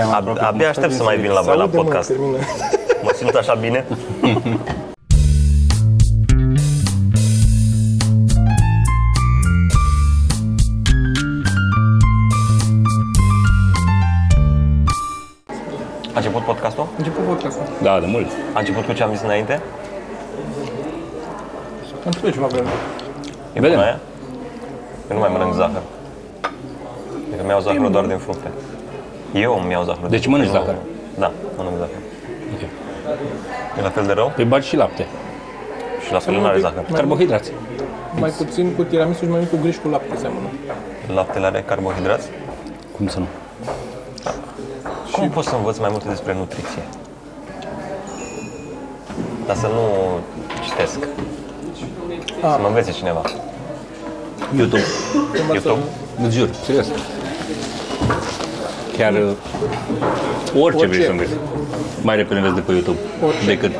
Ab- abia aștept să mai vin la voi la aude, mă, podcast. termină. Mă simt așa bine. A început podcastul? Început podcastul. Da, de mult. A început cu ce am zis înainte? Am spus ceva vreme. E Vedem. bună aia? Eu nu mai mănânc zahăr. Adică mi-au zahărul doar din fructe. Eu îmi iau zahărul. Deci din mănânci fructe, zahăr? nu- Da, mănânc zahăr. Ok. E la fel de rău Păi bagi și lapte. și la fel nu are zahăr. Carbohidrați. Mai puțin cu tiramisu și mai mult cu griș cu lapte seamănă. Laptele are carbohidrați? Cum să nu? Cum pot să învăț mai multe despre nutriție? Dar să nu citesc. Să mă învețe cineva. YouTube. YouTube? Îți jur, serios. Chiar uh, orice, vrei Orice. să înveți. Mai repede înveți de pe YouTube Orice. decât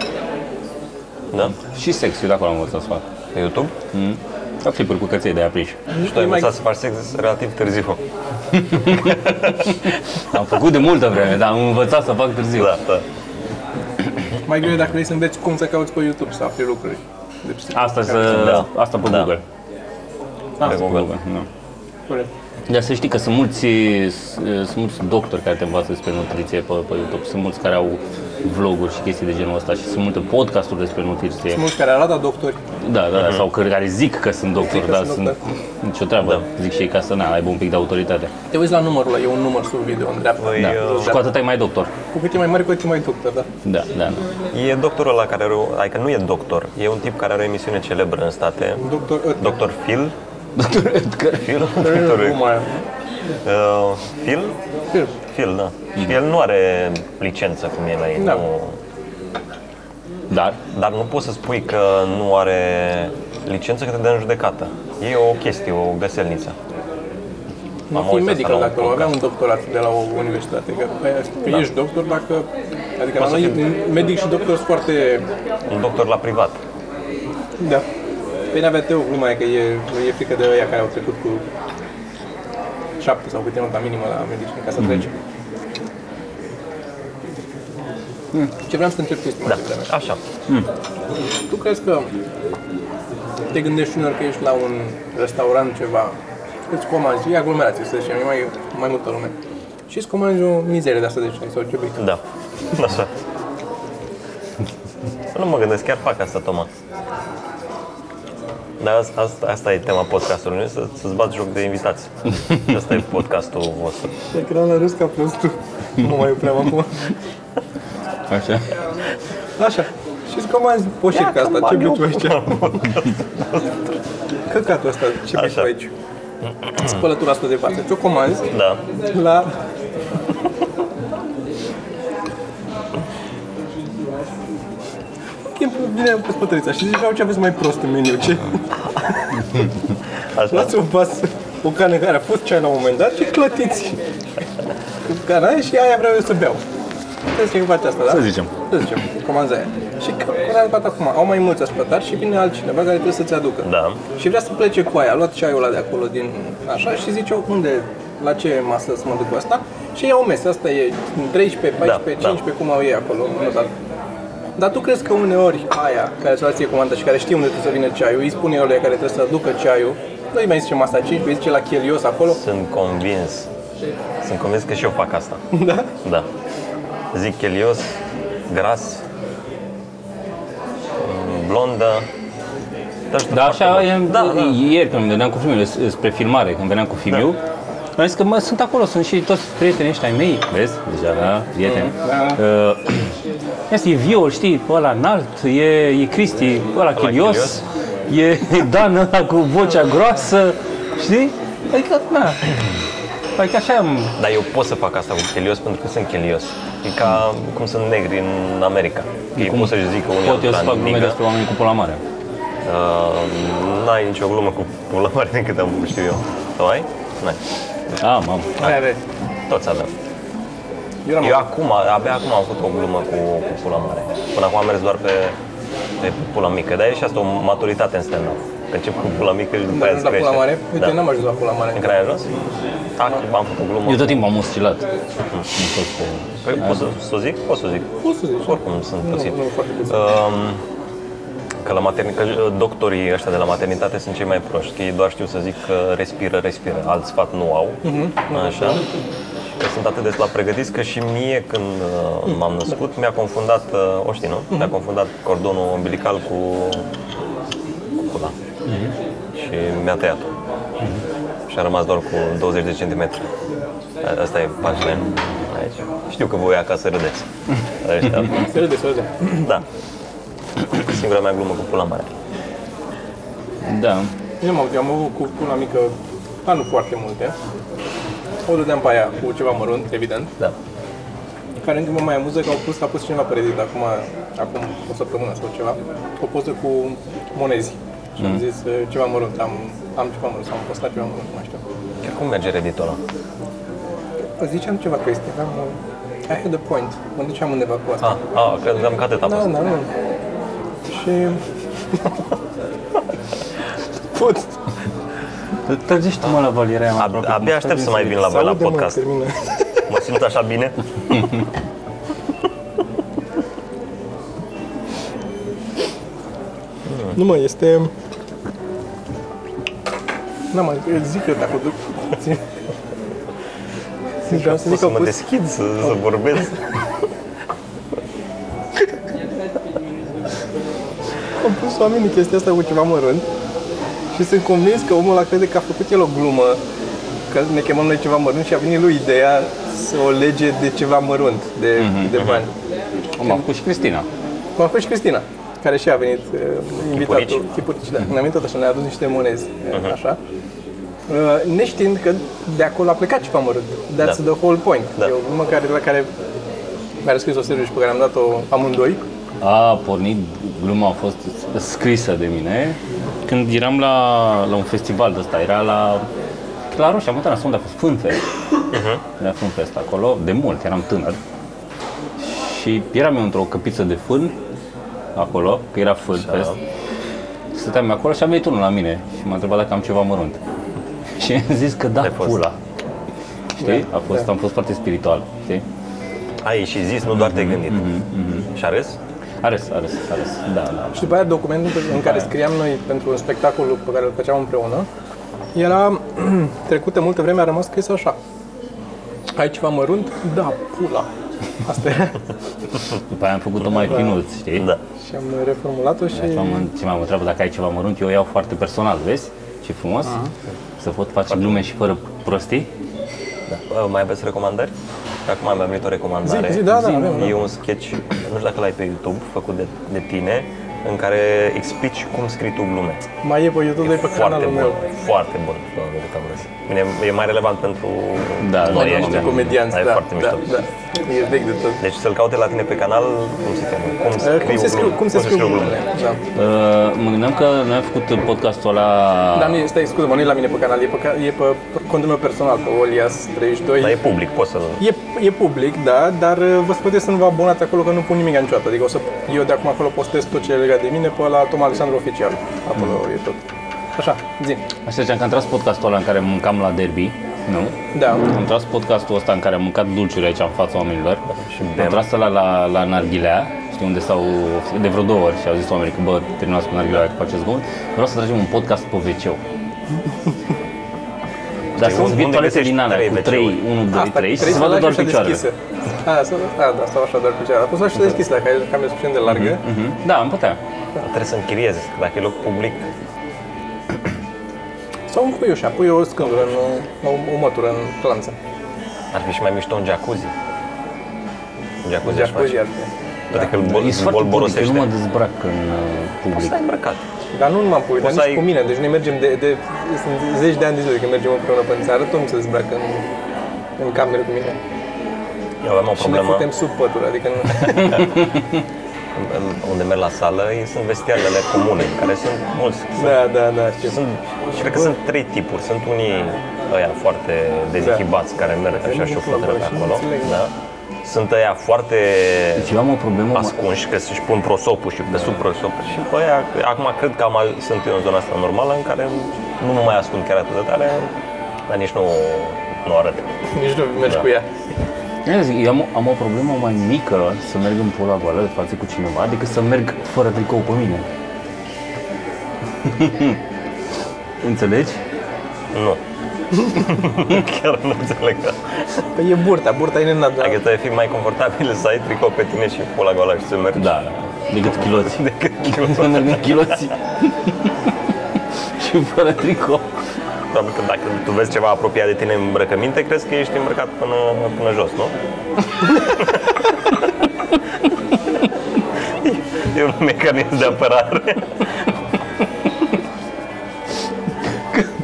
Da? și sex, eu de acolo am învățat să fac. Pe YouTube? Fac clipuri cu căței de aia prinși. Și tu ai învățat să faci sex relativ târziu. Am făcut de multă vreme, dar am învățat să fac târziu. Da, da. Mai greu e dacă vrei să înveți cum să cauți pe YouTube, să afli lucruri. Deci, Asta, să, Da. asta pe Da. Google. Pe Asta pe Google. Google. Da. Corect. Dar să știi că sunt mulți, sunt mulți doctori care te învață despre nutriție pe, pe YouTube. Sunt mulți care au vloguri și chestii de genul ăsta și sunt multe podcasturi despre nutriție. Sunt mulți care arată doctori. Da, da, da, sau că- care zic că sunt doctori, că dar sunt sunt doctori. nicio treabă. Zic și ei ca să na, aibă un pic de autoritate. Te uiți la numărul ăla, e un număr sub video în dreapta. Păi, Da. uh, Și cu atât ai mai doctor. Cu cât e mai mare, cu atât e mai doctor, da. Da, da, da. E doctorul ăla care are o, adică nu e doctor, e un tip care are o emisiune celebră în state. Doctor Oetker. Dr. Phil? Doctor Edgar. Phil? Nu, Dr. mai Uh, Phil? Phil. Phil, da. Și el nu are licență cum e la ei. Da. Nu, Dar, dar nu poți să spui că nu are licență că te dă în judecată. E o chestie, o găselniță. Nu Am fi auzit medical asta la un dacă avea podcast. un doctorat de la o universitate. Că, că Da. ești doctor dacă... Adică la Poți să noi fii- medic și doctor sunt foarte... Un doctor la privat. Da. Păi n-avea tău gluma aia că e, e frică de ăia care au trecut cu șapte sau câte nota minimă la medicină ca să trece. Ce vreau să te întreb chestia Da, mai devreme. așa. Tu crezi că te gândești uneori că ești la un restaurant ceva, îți comanzi, e aglomerație să zicem, e mai, mai multă lume, și îți comanzi o mizerie de asta de ceai sau ce vrei. Da, așa. Nu mă gândesc, chiar fac asta, Toma. Dar asta, asta, asta e tema podcastului, nu e să, să-ți bați joc de invitați. Asta e podcastul vostru. E că la râs ca prostul. Nu mai opream acum. așa. Așa. Și îți comanzi o șircă asta, ce bei tu aici? Căcatul ăsta, ce bei tu Așa. aici? Spălătura asta de față, ți-o comanzi Da. la... Timpul vine pe spătărița și zici, "Au, ce aveți mai prost în meniu, ce? Așa. Luați un vas, o cană care a fost ceai la un moment dat și clătiți cu cana aia și aia vreau eu să beau. Să zicem că face asta, da? Să zicem. Să zicem, comanza aia. Și că că acum, au mai mulți aspătari și vine altcineva care trebuie să-ți aducă. Da. Și vrea să plece cu aia, a luat ceaiul ăla de acolo din așa și zice unde, la ce masă să mă duc cu asta și ia o mesă, asta e 13, 14, Da, 15, cum au ei acolo, notat. Dar tu crezi că uneori aia care să ție comanda și care știe unde trebuie să vină ceaiul, îi spune ăluia care trebuie să aducă ceaiul, nu îi mai zice masa 15, îi zice la chelios acolo, Sunt convins. Sunt convins că și eu fac asta. da? Da. Zic chelios, gras, m, blondă. Te ajută Da, foarte așa mult. e, Da, da. ieri când veneam cu filmul, spre filmare, când veneam cu filmul, am zis că mă, sunt acolo, sunt și toți prietenii ăștia ai mei, vezi, deja, da, prieteni. Da. Uh, Asta e Viol, știi, ăla înalt, e, e Cristi, ăla chilios, e Dan ăla cu vocea groasă, știi? Adică, na, adică așa am, Dar eu pot să fac asta cu chelios pentru că sunt chelios. E ca cum sunt negri în America. Ei pot să-și zică unii pot eu să fac glume nigă. despre oameni cu pola mare. Uh, n-ai nicio glumă cu pula mare din câte am știu eu. Sau ai? N-ai. Ah, mam. Are, are. Toți avem. Eu n-am Eu acum, abia acum am făcut o glumă cu, cu pula mare. Până acum am mers doar pe, pe pula mică, dar e și asta o maturitate în stand-up. Încep cu pula mică și după Dar aia nu îți la crește. pula mare? Uite, Da. n-am ajuns la pula mare. În care ai ajuns? Ah, am făcut o glumă. Eu tot timpul am oscilat. Nu fost, uh, Păi, pot să, să o zic? Pot să o zic. Poți să zici. Oricum sunt Nu, puțin. nu, foarte puțin. Um, că la maternitate, doctorii ăștia de la maternitate sunt cei mai proști, că ei doar știu să zic că respiră, respiră, alt sfat nu au, așa. Și că sunt atât de slab pregătiți că și mie când uh, m-am născut mi-a confundat, uh, o știi, nu? Mi-a confundat cordonul umbilical cu, cu pula. Și mi-a tăiat-o. Și a rămas doar cu 20 de centimetri. A- Asta e punchline aici. Știu că voi acasă râdeți. Ăștia, Se râde, se râde. da. Singura mea glumă cu pula mare. Da. Eu m-am am avut cu pula mică, dar nu foarte multe. O dădeam pe aia cu ceva mărunt, evident. Da. Care încă mă mai amuză că au pus, a pus cineva pe Reddit acum, acum o săptămână sau ceva, o poză cu monezi. Și am zis uh, ceva mărunt, am, am ceva mărunt, sau am postat ceva mărunt, nu mai știu. Chiar cum merge Reddit-ul ăla? Ziceam ceva că este, aveam, uh, I had a point, mă duceam undeva cu asta. Ah, ah credeam că atât a Da, fost. da, nu. Și... Put. Trăgești mă la valierea mai aproape. Abia aștept să mai vin la voi la Aude, mă, podcast. termină. Mă simt așa bine. Nu mă, este... Nu mă, zic eu dacă duc... Țin- Țin- Vreau să Pot zic că să au mă pus, deschid, să, să vorbesc. au pus oamenii chestia asta cu ceva mărunt și sunt convins că omul ăla crede că a făcut el o glumă că ne chemăm noi ceva mărunt și a venit lui ideea să o lege de ceva mărunt, de, de bani. Am făcut și Cristina. Cum a fost și Cristina, care și a venit uh, invitatul. Chipurici. Chipurici, da. Ne-a venit tot așa, ne-a adus niște monezi, uh, așa. Uh, neștiind că de acolo a plecat ceva mărunt. That's Da. the whole point. Da. E o glumă care, la care mi-a scris o serie și pe care am dat-o amândoi. A pornit, gluma a fost scrisă de mine când eram la, la un festival de ăsta, era la la Roșia Montana, unde a fost Funfest. Era Funfest acolo, de mult, eram tânăr. Și eram eu într-o căpiță de fân acolo, că era Funfest. Stăteam eu acolo și a venit unul la mine și m-a întrebat dacă am ceva mărunt. Și am zis că da, Ai fost. pula. Știi? Da, A fost, am fost foarte spiritual, știi? Ai și zis, nu doar te-ai gândit. Mhm, Și a râs? A râs, a râs, a râs. Da, da. Și după aia documentul pe- în care scriam noi pentru un spectacol pe care îl făceam împreună, era trecută multă vreme, a rămas scris așa. Ai ceva mărunt? Da, pula. Asta era. După aia am făcut-o mai finuț, știi? Da. și am reformulat-o și... Și m-am, ce m-am întrebat dacă ai ceva mărunt, eu o iau foarte personal, vezi? Ce frumos. Să pot face glume și fără prostii. da. Bă, Mai aveți recomandări? Că Acum am venit o recomandare. Zi, zi, da, da, avem, da. E un sketch, nu știu dacă l-ai pe YouTube, făcut de, de tine, în care explici cum scrii tu glume. Mai e pe YouTube, e pe foarte canalul bun, meu. foarte bun. Doamne, cât am râs. Bine, e mai relevant pentru Da, noi da, Niște ăștia. comedianți, Dar e da, foarte da, mișto. da. E vechi de tot. Deci să-l caute la tine pe canal, cum se cheamă? Cum Uh, scriu Cum se scriu, glume? cum se scriu glumele? Da. Uh, mă gândeam că noi am făcut podcastul ăla... Dar nu e, stai, scuze mă nu e la mine pe canal, e pe, ca- e pe contul meu personal, pe Olias 32. Dar e public, poți să-l... E, e public, da, dar uh, vă puteți să nu vă abonați acolo că nu pun nimic niciodată. Adică o să, eu de acum acolo postez tot ce e legat de mine pe la Tom Alexandru Oficial. Acolo e tot. Așa, zi. Așa ziceam că am tras podcastul ăla în care mâncam la derby, nu? Da. Am tras podcastul ăsta în care am mâncat dulciuri aici în fața oamenilor. Și Am bem. tras ăla la, la Narghilea, știi unde stau de vreo două ori și au zis oamenii că bă, terminați cu Narghilea, că faceți gol. Vreau să tragem un podcast pe wc Dar Știi, sunt unde toalete găsești din alea trei cu WC-uri? 3, 1, 2, 3 și se trebuie să vadă lași doar așa picioarele. deschisă. A, să, a, da, stau așa doar picioarele. Poți să lași și deschis dacă ai cameră suficient de largă. Mhm. Da, am putea. Trebuie să închiriezi, că dacă e loc public, Sau un pui așa, pui o scândură, în, o, o mătură în clanță. ar fi și mai mișto un jacuzzi. Un jacuzzi aș Jacuzzi face. ar fi. Toate că îl bol, E foarte public, eu bolborosește. nu mă dezbrac în uh, public. Stai îmbrăcat. Dar nu numai pui, dar Poți să nici ai- cu mine. Deci noi mergem de, de, sunt zeci de ani de zile când mergem împreună pe țară, tot nu se dezbracă în, în cameră cu mine. Eu aveam o Și ne problemă putem sub pătură, adică nu... în- în- unde merg la sală, ei sunt vestiarele comune, care sunt mulți. Da, da, da, știu. Sunt, și cred că sunt trei tipuri. Sunt unii ăia foarte dezihibați care merg așa și o flătără pe Și nu acolo. înțeleg. Da? Sunt ăia foarte Deci eu am o problemă, mă- ascunși, că își pun prosopul și pe sub prosopul și pe aia, acum cred că am, aj- sunt eu în zona asta normală în care nu mă mai ascund chiar atât de tare, dar nici nu, nu arăt. Nici nu mergi Da. cu ea. Eu zic, eu am, am o problemă mai mică să merg în pula goală de față cu cineva decât să merg fără tricou pe mine. Înțelegi? Nu. chiar nu înțeleg. Păi e burta, burta e nenat, dar Adică trebuie fi mai confortabil să ai tricou pe tine și pula goală și să mergi. Da, decât chiloți. Decât Să merg în chiloți. și fără tricou. Probabil că dacă tu vezi ceva apropiat de tine în îmbrăcăminte, crezi că ești îmbrăcat până, până jos, nu? e un mecanism de apărare.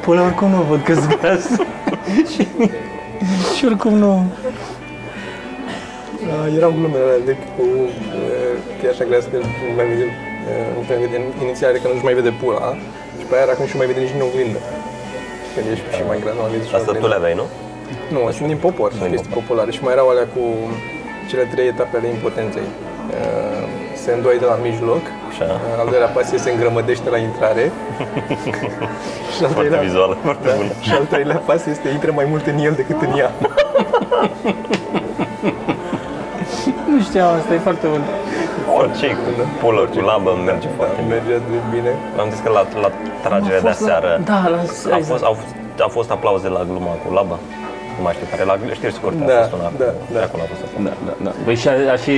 Până oricum nu văd că zgras. și, și oricum nu. Uh, erau glumele alea de cu uh, că e așa grea să nu mai vede, uh, nu mai vede inițial că nu-și mai vede pula și pe aia era când nu-și mai vede nici în oglindă. Când ești și mai grea, nu mai vezi și în Asta tu oglindă. le aveai, nu? Nu, sunt din popor, sunt din chestii populare și mai erau alea cu cele trei etape ale impotenței. Uh, se îndoi de la mijloc, Așa. uh, al doilea pas se îngrămădește la intrare și al Foarte treilea, vizuală, foarte da, bună. și al treilea pas este intră mai mult în el decât în ea. Nu știam, asta e foarte bun. Orice cu pulă, cu labă merge foarte bine. Merge atât de bine. Am zis că la, la tragerea de seară Da, la, a fost, au, fost- a fost aplauze la gluma cu laba. Nu mai știu care, la știri scurte Da, a fost una. da, cu- da. de acolo a fost aplauze. Da, da, da. Păi și a, a și...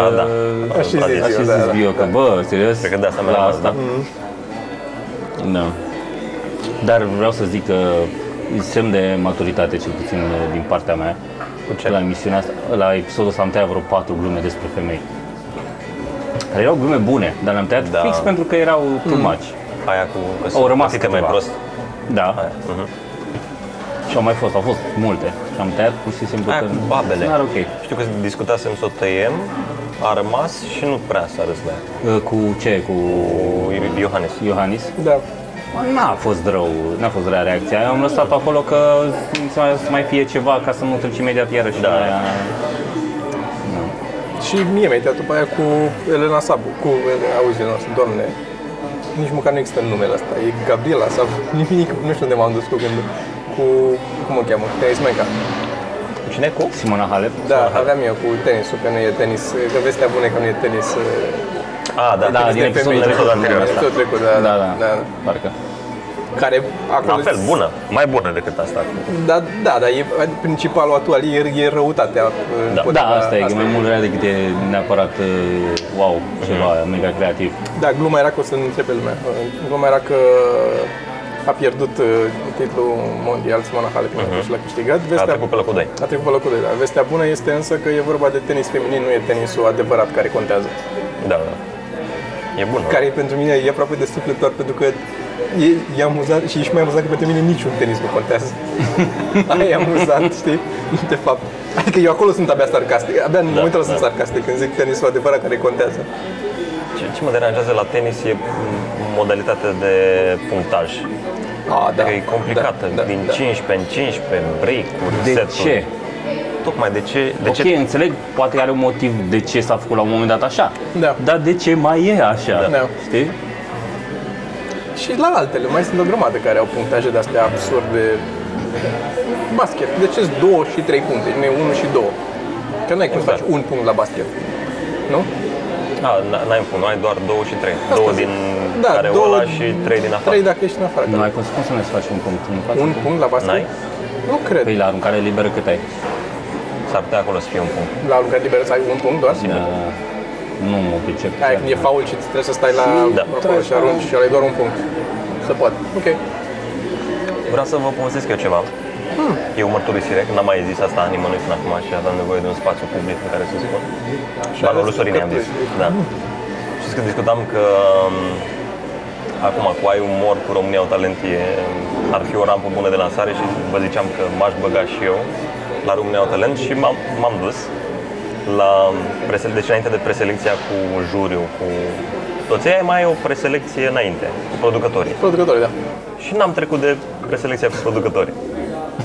Da, da. uh, A și zis A și eu, da, zis da, bio, că da. bă, serios? Cred că de asta mi-a la rămas, asta. da. Da. Dar vreau să zic că e semn de maturitate, cel puțin din partea mea. Cu ce? La emisiunea asta, la episodul ăsta am tăiat vreo patru glume despre femei. Care erau glume bune, dar le-am tăiat Da. fix pentru că erau too much. Aia cu că Au rămas plătite mai câteva. prost. Da. Aia, mhm. Și au mai fost, au fost multe. Și am tăiat pur și simplu Aia că cu babele. n-ar ok. Știu că discutasem să o tăiem, a rămas și nu prea s-a râs la ea. Uh, Cu ce? Cu Cu Iohannes. Iohannis? Da. N-a fost rău, n-a fost rea reacția. Eu am lăsat acolo că să mai, să mai fie ceva ca să nu trec imediat iarăși Da. la aia. Și mie mi-ai tăiat după aia cu Elena Sabu, cu, auzi, noastră, doamne, nici măcar nu există numele ăsta, e Gabriela Sabu, nimic, nu știu unde m-am dus cu gândul, cu, cum o cheamă, tenis Meca. Cu cine? Cu? Simona Halep? Da, aveam eu cu tenisul, că nu e tenis, că vestea bună e că nu e tenis, Ah, da. Da, tenis din de episodul femei, trecut. episodul anterior. da, tot trecut, da, Da, da, da, parcă. care acolo... La fel, bună. Mai bună decât asta. Da, da, dar e, principalul actual e, e răutatea. Da. Da, împotriva asta e, că e mai mult rea decât e neapărat uh, wow, ceva mega creativ. Da, gluma era că o să întrebe lumea. Gluma era că a pierdut uh, titlul mondial Simona Halep uh-huh. și l-a câștigat. A Vestea, trecut pe locul 2. a trecut pe locul 2, da. Vestea bună este însă că e vorba de tenis feminin, nu e tenisul adevărat care contează. Da, da. E bun, nu? Care pentru mine e aproape de suflător pentru că e, e amuzant și e și mai amuzant că pentru mine niciun tenis nu contează. Aia e amuzant, știi? De fapt. Adică eu acolo sunt abia sarcastic. Abia în Da, momentul ăla sunt da. sarcastic când zic tenisul adevărat care contează. Ce, ce mă deranjează la tenis e m, modalitatea de punctaj. Ah, da. Că e complicată, Da, da, din da. 15 în 15, break-uri, De seturi. ce? Tocmai de ce? De ok, ce? înțeleg, poate are un motiv de ce s-a făcut la un moment dat așa. Da. Dar de ce mai e așa? Da. Știi? Și la altele, mai sunt o grămadă care au punctaje de astea absurde. Basket, de ce 2 și 3 puncte, nu e 1 și 2. Că nu ai cum să faci un punct la basket. Nu? A, n- n-ai un punct, nu ai doar 2 și 3. 2 zic. din Da, care două- ăla și 3 din afară. 3 dacă ești în afară. Nu ai cum să, cum să ne faci un punct. Nu faci Un punct la basket? N-ai? Nu cred. Păi la aruncare liberă cât ai? S-ar putea acolo să fie un punct. La aruncare liberă să ai un punct doar? Uh, nu mă pricep. Aia când e faul și trebuie să stai la Da. acolo și arunci și ai doar un punct. Se poate. Ok. Vreau să vă povestesc eu ceva. Hmm. E o mărturisire, că n-am mai zis asta nimănui până acum și aveam nevoie de un spațiu public în care să spun. Ba, ales lui Sorin i-am zis. căpturi. Da. Știți că discutam că um, acum cu ai umor, cu România au talent, e, ar fi o rampă bună de lansare și vă ziceam că m-aș băga și eu la România au talent și m-am, m-am dus la presele, deci înainte de preselecția cu juriu, cu toți ei, mai e o preselecție înainte, cu producătorii. Producătorii, da. Și n-am trecut de preselecția cu producătorii.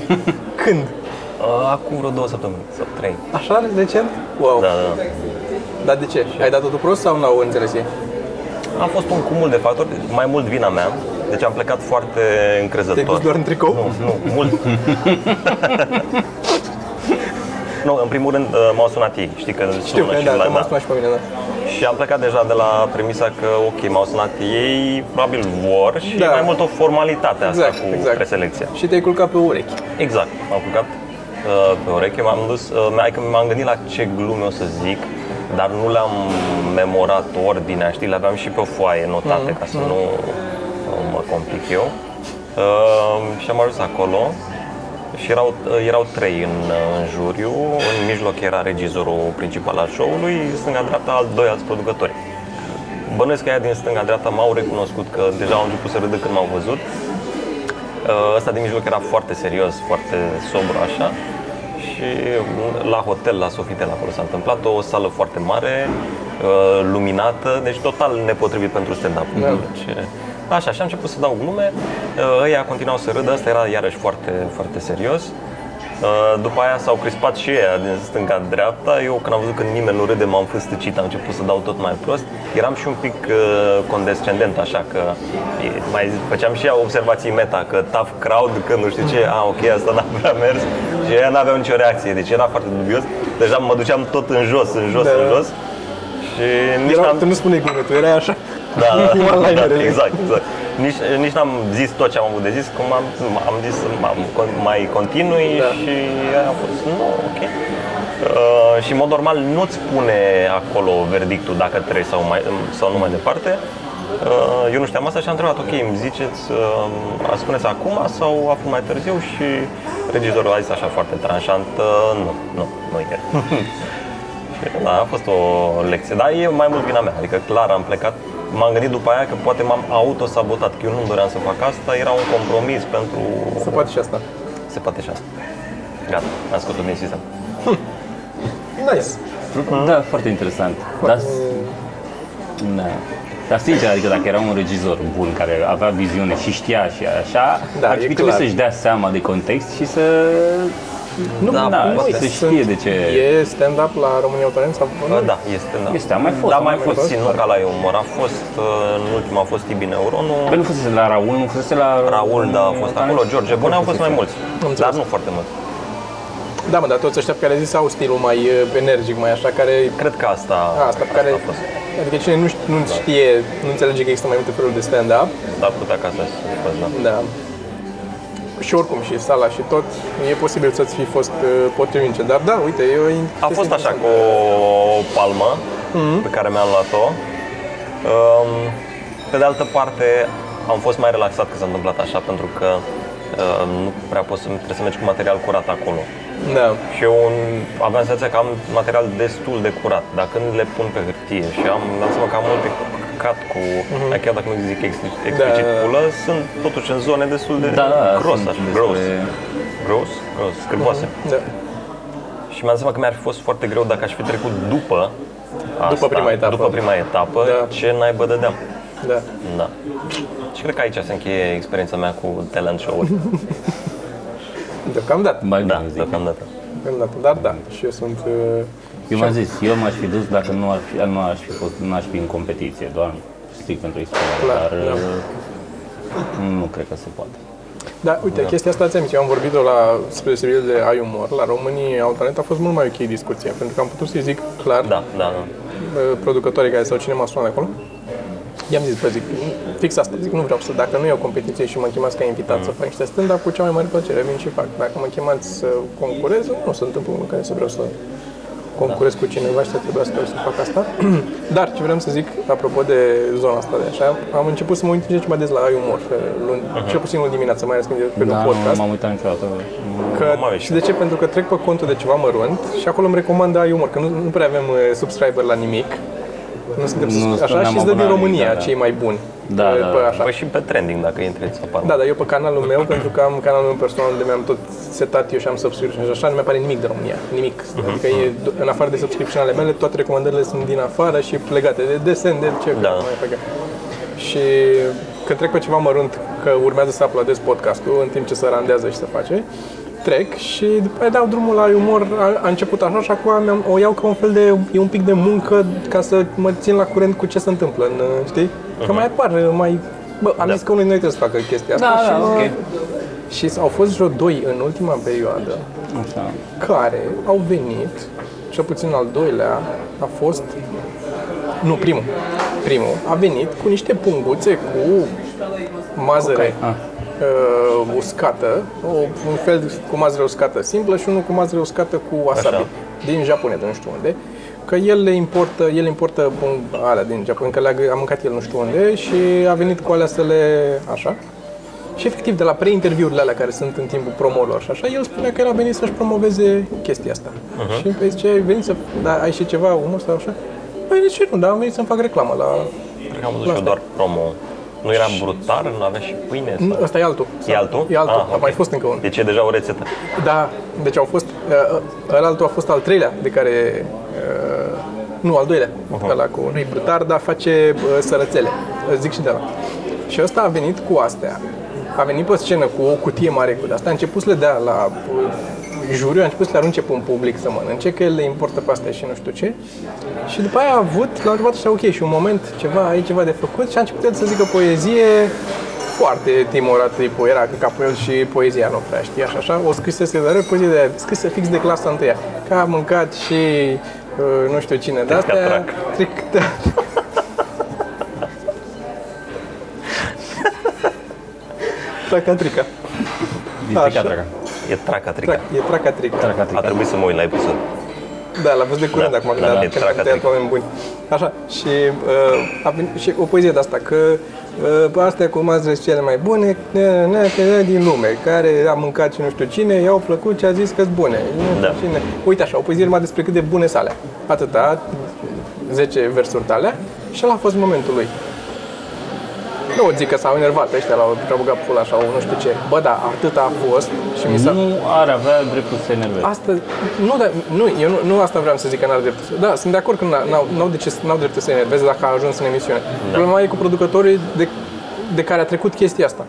Când? Uh, acum vreo două săptămâni sau trei. Așa, recent? Wow. Da, da. Dar de ce? Ai dat totul prost sau n-au înțeles ei? A fost un cumul de factori, mai mult vina mea. Deci am plecat foarte încrezător. Te-ai dus doar în tricou? Nu, nu, mult. nu, în primul rând uh, m-au sunat ei. Știi că Știu, sună că și da, la, că m-a sunat și pe mine, da. Și am plecat deja de la premisa că, ok, m-au sunat ei, probabil vor și Da. e mai mult o formalitate asta Exact, cu exact. preselecția. Și te-ai culcat pe urechi. Exact, m-am culcat uh, pe ureche, m-am dus, uh, adică m-am gândit la ce glume o să zic, dar nu le-am memorat ordinea, știi, le aveam și pe o foaie notate ca să nu uh, mă complic eu. Uh, și am ajuns acolo și erau, uh, erau trei în, uh, în juriu, în mijloc era regizorul principal al show-ului, stânga-dreapta al doi alți producători. Bănuiesc că aia din stânga-dreapta m-au recunoscut că deja au început să râdă când m-au văzut. Uh, Ăsta din mijloc era foarte serios, foarte sobru așa și la hotel, la Sofitel, acolo s-a întâmplat o sală foarte mare, uh, luminată, deci total nepotrivit pentru stand-up. Da. Deci, așa, și am început să dau glume, uh, ăia continuau să râdă, asta era iarăși foarte, foarte serios. Uh, După aia s-au crispat și ei din stânga-dreapta. Eu când am văzut că nimeni nu râde, m-am fâstăcit, am început să dau tot mai prost. Eram și un pic uh, condescendent, așa că e, mai făceam și eu observații meta, că tough crowd, că nu știu ce, a, ok, asta n-a prea mers. Și ei n-aveau nicio reacție, deci era foarte dubios. Deja mă duceam tot în jos, în jos, Da. în jos. Și nici Era, n-am... tu nu spune glume, tu erai așa. Da, da, Cu da, one-linerele. exact, exact. Nici, nici n-am zis tot ce am avut de zis, cum am, am zis am, mai continui Da. și aia a fost, nu, ok. Uh, și în mod normal nu-ți spune acolo verdictul dacă trebuie sau, mai, sau nu mai departe. Uh, eu nu știam asta și am întrebat, ok, îmi ziceți, uh, spuneți acum sau acum mai târziu și regizorul a zis așa foarte tranșant, uh, nu, nu, nu e. Da, a fost o lecție, dar e mai mult vina mea, adică clar am plecat, m-am gândit după aia că poate m-am autosabotat, că eu nu doream să fac asta, era un compromis pentru... Se poate și asta. Se poate și asta. Gata, am scos-o din sistem. Nice. Da, foarte interesant. Dar, da. Dar sincer, adică dacă era un regizor bun care avea viziune și știa și așa, Da, ar e fi trebuit clar. să-și dea seama de context și să Nu, Da, da, poate. să știe de ce. E stand-up la România au Talent sau Bă, Da, este, da. Este, a mai fost, Da, a mai mai fost. puțin, nu ca la umor. A fost, uh, în ultima a fost Ibi Neuronu, Că nu fusese la Raul, nu fusese la... Raul, da, a fost acolo, George Bune, au fost mai mulți, înțeles. dar nu foarte mulți. Da, mă, dar toți ăștia pe care ai zis au stilul mai uh, energic, mai așa, care... Cred că asta, Asta, pe care... a fost. Adică cine nu, ș- nu știe, nu înțelege că există mai multe feluri de stand-up, Dar putea ca asta să fi fost, da. da. Și oricum, și sala și tot, e posibil să-ți fi fost uh, potrivnice. Dar da, uite, e o in- A fost așa cu o palmă pe care mi-am luat-o. Um, Pe de altă parte, am fost mai relaxat că s-a întâmplat așa, pentru că um, nu prea poți să, trebuie să mergi cu material curat acolo. Da. Și eu un, aveam senzația că am material destul de curat. Dar când le pun pe hârtie și am dat seama că am multe cat cu, uh chiar dacă nu zic explicit, explicit Da. pulă, sunt totuși în zone destul de Da, da, gros, sunt așa, despre- gros. Gros, gros, scârboase. Da. Și mi-am dat seama că mi-ar fi fost foarte greu dacă aș fi trecut după asta, După prima etapă. După prima etapă, Da. ce naibă dădeam. Da. Da. Și cred că aici se încheie experiența mea cu talent show-uri. Deocamdată. Mai da, bine zic. deocamdată. Deocamdată. Dar da, și eu sunt... uh, Eu m-am zis, eu m-aș fi dus dacă nu, ar fi, nu aș fi fost, nu aș fi în competiție, doar strict pentru experiență, Clar, dar da. uh, nu cred că se poate. Da, uite, chestia asta ți-am zis, eu am vorbit-o la, spre deosebire de Ai Umor, la Românii au talent, a fost mult mai ok discuția, pentru că am putut să-i zic clar Da, da, da. uh, producătorii care sau cine m-a sunat acolo, i-am zis, bă, zic, fix asta, zic, nu vreau să, dacă nu e o competiție și mă chemați ca invitat să fac niște stand-up, cu cea mai mare plăcere vin și fac. Dacă mă chemați să concurez, nu se întâmplă unul care să vreau să concurez cu cineva și să trebuia să, să fac asta. Dar ce vreau să zic, apropo de zona asta de așa, am început să mă uit din ce în ce mai des la Ai Umor, că luni, cel puțin luni dimineața, mai ales când e pe Da, un nu podcast. m-am uitat niciodată. Că, Am avut și și de ce? Pentru că trec pe contul de ceva mărunt și acolo îmi recomandă ai umor, că nu, nu prea avem uh, subscriber la nimic. Nu suntem Nu sus- suntem așa și îți dă din abonați, România da, da. cei mai buni. Da, Uh, da, pe da. așa. Păi și pe trending, dacă intri, îți apar. Da, dar eu pe canalul meu, pentru că am canalul meu personal unde mi-am tot setat eu și am subscription și așa, nu mi-apare nimic de România. Nimic. Mhm. Adică e, în afară de subscription ale mele, toate recomandările sunt din afară și legate de desen, de ce Da. mai fac eu. Și când trec pe ceva mărunt, că urmează să uploadez podcastul în timp ce se randează și se face, trec și după aia dau drumul la umor, a, a început așa și acum am, o iau ca un fel de, e un pic de muncă ca să mă țin la curent cu ce se întâmplă, în, știi? Că mai apar, mai... Bă, am Da. zis că unul dintre noi trebuie să facă chestia asta Da, și, da, mă- ok. și au fost vreo doi în ultima perioadă Așa. care au venit, cel puțin al doilea a fost, nu, primul, primul a venit cu niște punguțe cu mazăre Ah. Uh, uscată, o, un fel cu mazăre uscată simplă și unul cu mazăre uscată cu wasabi, Așa. din Japonia, de nu știu unde. Că el le importă, el importă pun- alea din Japonia, că le-a, a mâncat el nu știu unde și a venit cu alea să le, așa. Și efectiv, de la pre-interviurile alea care sunt în timpul promolor și așa, el spunea că el a venit să-și promoveze chestia asta. Uh-huh. Și îmi zice, ai venit să, da, ai și ceva, unul sau așa? Păi de ce nu, dar am venit să-mi fac reclamă la... Cred că am văzut și eu doar promo. Nu era brutar, nu avea și pâine? Nu, Sau... ăsta e altul. E altul? E altul, Ah, a ok. mai fost încă unul. Deci e deja o rețetă. Da, deci au fost, uh, altul a fost al treilea de care, uh, nu, al doilea, uh-huh. ăla cu, nu-i brutar, dar face uh, sărățele, uh, zic și de la. Și ăsta a venit cu astea, a venit pe scenă cu o cutie mare cu de-asta, a început să le dea la uh, juriu, a început să le arunce pe un public să mănânce, că el le importă pe astea și nu știu ce. Și după aia a avut, l-a întrebat așa, ok, și un moment, ceva, ai ceva de făcut și a început el să zică poezie foarte timorat tipul, era că capul el și poezia nu prea știa și așa, o scrisese, dar era poezie de scrisă fix de clasa întâia, că a mâncat și uh, nu știu cine de astea. Tric-a-trac. Tric, da. Traca trica. Din Așa. Trica, Traca. E traca trica. Trac, e traca trica. Traca, A Trica. trebuit să mă uit la episod. Da, l-am văzut de curând Da, acum, da, când da, a- e când traca am tăiat trica. oameni buni. Așa, și, uh, a venit, și o poezie de asta, că uh, astea cu mazăre cele mai bune ne, ne, ne, din lume, care a mâncat și nu știu cine, i-au plăcut și a zis că-s bune. Nu știu Da. cine. Uite așa, o poezie numai despre cât de bune sale. Atâta, 10 versuri tale și ăla a fost momentul lui. Nu zic că s-au enervat ăștia, l-au și-au băgat pula sau nu știu ce. Bă, da, atâta a fost și mi s-a... Nu ar avea dreptul să se enerveze. Asta, nu, dar, nu, eu nu, nu asta vreau să zic că n-ar dreptul. să- Da, sunt de acord că n- n-au, n-au, de ce, să- n-au dreptul să se enerveze dacă a ajuns în emisiune. Da. Problema e cu producătorii de, de care a trecut chestia asta.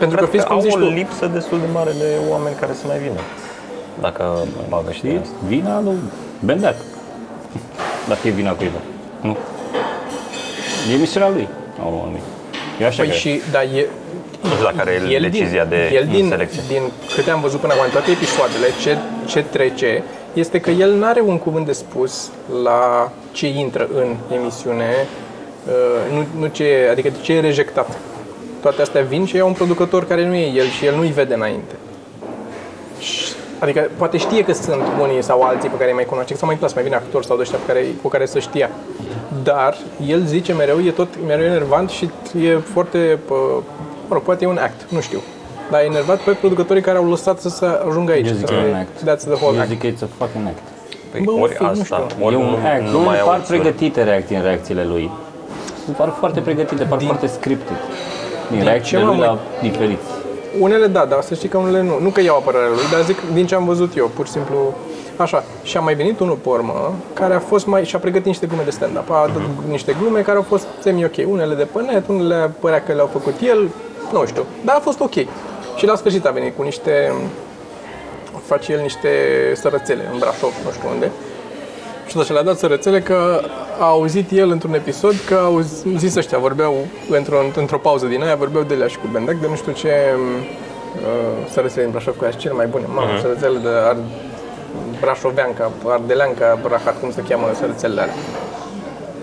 Pentru că Cred fiți că cum au zici o tu, lipsă destul de mare de oameni care să mai vină. Dacă bagă știi Știți? asta. Vina lui Bendeac. Dacă e vina cuiva. Nu. E misiunea lui. Au urmă, Eu așa păi cred. și, da, e, Nu știu dacă are el decizia din, de el din, selecție. din câte am văzut până acum, în toate episoadele, ce, ce trece, este că el nu are un cuvânt de spus la ce intră în emisiune, uh, nu, nu ce, adică ce e rejectat. Toate astea vin și iau un producător care nu e el și el nu-i vede înainte. Și- Adică poate știe că sunt unii sau alții pe care îi mai cunoaște, sau mai plas, mai vine actori sau de ăștia pe care, cu care să știa. Dar el zice mereu, e tot mereu enervant și e foarte, pă, mă rog, poate e un act, nu știu. Dar e enervat pe producătorii care au lăsat să se ajungă aici. Eu zic să că e se- un act. That's the whole Eu act. zic că e a fucking act. Păi, Bă, ori fi, nu asta, știu. ori e un nu, act. nu Nu mai par auzi. pregătite reacții în reacțiile lui. Sunt par foarte pregătite, par foarte scripted. Din, Din reacțiile ce lui m-am la diferiți. Unele da, dar să știi că unele nu. Nu că iau apărarea lui, dar zic din ce am văzut eu, pur și simplu Așa, și a mai venit unul pe urmă, care a fost mai, și-a pregătit niște glume de stand-up. A dat niște glume care au fost semi-ok. Unele de pe net, unele părea că le-au făcut el, nu știu. Dar a fost ok. Și la sfârșit a venit cu niște, face el niște sărățele în Brașov, nu știu unde. Și deci le-a dat sărățele că a auzit el într-un episod că au zis ăștia, vorbeau într-o, într-o pauză din aia, vorbeau de la și cu Bendac, de nu știu ce uh, sărățele din Brașov, care sunt cele mai bune. Mamă, sărățele de ar, Brașoveanca, Ardeleanca, Rahat, cum se cheamă sărățelele alea.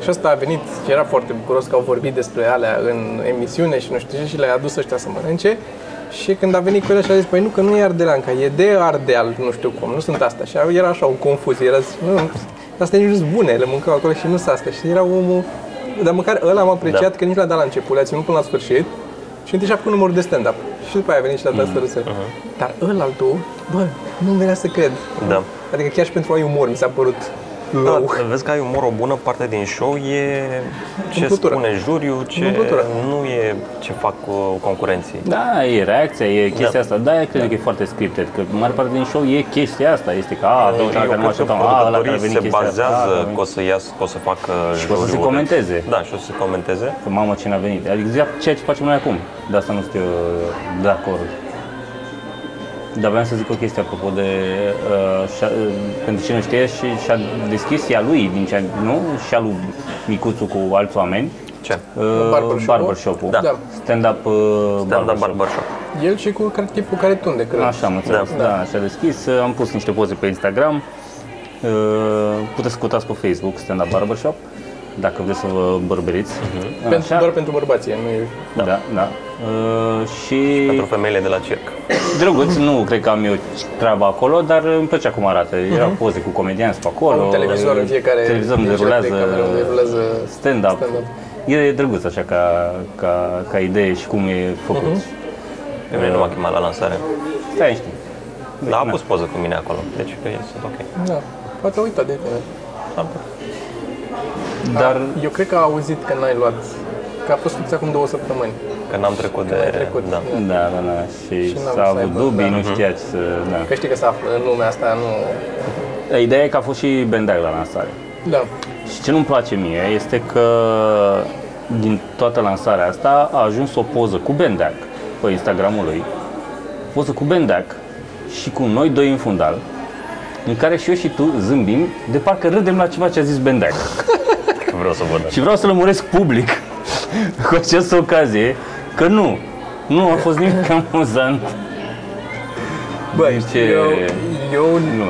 Și ăsta a venit și era foarte bucuros că au vorbit despre alea în emisiune și nu știu ce și le-a adus ăștia să mănânce. Și când a venit cu el și a zis, păi nu, că nu e Ardeleanca, e de Ardeal, nu știu cum, nu sunt astea. Și era așa o confuzie, era zis, nu, astea nici nu sunt bune, le mâncau acolo și nu sunt astea. Și era omul, dar măcar ăla am apreciat Da. că nici l-a dat la început, le-a ținut până la sfârșit și întâi și-a făcut numărul de stand-up. Și după aia a venit și l-a dat mm. Dar ăla altul, bă, nu venea să cred. Da. Adică chiar și pentru ai umor mi s-a părut Da, low. vezi că ai umor, o bună parte din show e ce Umplutură. spune juriu, ce Umplutură. nu e ce fac uh, concurenții. Da, e reacția, e chestia Da. asta. Da, eu cred că e foarte scripted, că mare parte din show e chestia asta. Este că, a, două Eu care nu cred că așteptam, a, ăla care a producătorii venit se chestia asta. bazează a, că o să iasă, că o să facă Și o să se juriul. comenteze. Da, și o să se comenteze. Că mamă, cine a venit. Adică exact ceea ce facem noi acum. De asta nu sunt eu de acord. Dar vreau să zic o chestie apropo de, uh, și, uh, pentru cine nu știe, și și-a deschis ea lui, din ce, nu? Și-a lui Micuțu cu alți oameni. Ce? Uh, Barbershop-ul? barbershop-ul. Da. Da. Stand-up uh, Stand-up barbershop. barbershop. El și cu care- tipul care tunde, cred. Așa am înțeles, da, da și-a deschis. Uh, Am pus niște poze pe Instagram. Uh, Puteți să căutați pe Facebook Stand Up Barbershop dacă vreți să vă bărberiți. Pentru, doar pentru bărbații, nu e... Da, da. da. Uh, și Pentru femeile de la circ. drăguț, nu cred că am eu treaba acolo, dar îmi plăcea cum arată. Erau poze cu comedianți pe acolo. Au un televizor în fiecare Televizor unde deci rulează, de cameră unde rulează stand-up. stand-up. E drăguț așa ca, ca, ca idee și cum e făcut. Pe mine nu m-a chemat la lansare. Stai știi. Dar a pus poză cu mine acolo, deci că e sunt ok. Da. Poate a uitat de tine. Dar Eu cred că a auzit că n-ai luat, că a fost fix acum două săptămâni. Că n-am trecut de... ai trecut. Da. Da, da, da. Și, Și n-am s-a să avut aibă, dubii, da. nu știa ce să... Da. Că știi că se află în lumea asta, nu... Ideea e că a fost și Bendeac la lansare. Da. Și ce nu-mi place mie este că din toată lansarea asta a ajuns o poză cu Bendeac pe Instagramul lui, poză cu Bendeac și cu noi doi în fundal, în care și eu și tu zâmbim, de parcă râdem la ceva ce a zis Bendeac. Că vreau să văd. Și vreau să lămuresc public cu această ocazie că nu, nu a fost nimic amuzant. Băi, ce- eu, eu, Nu.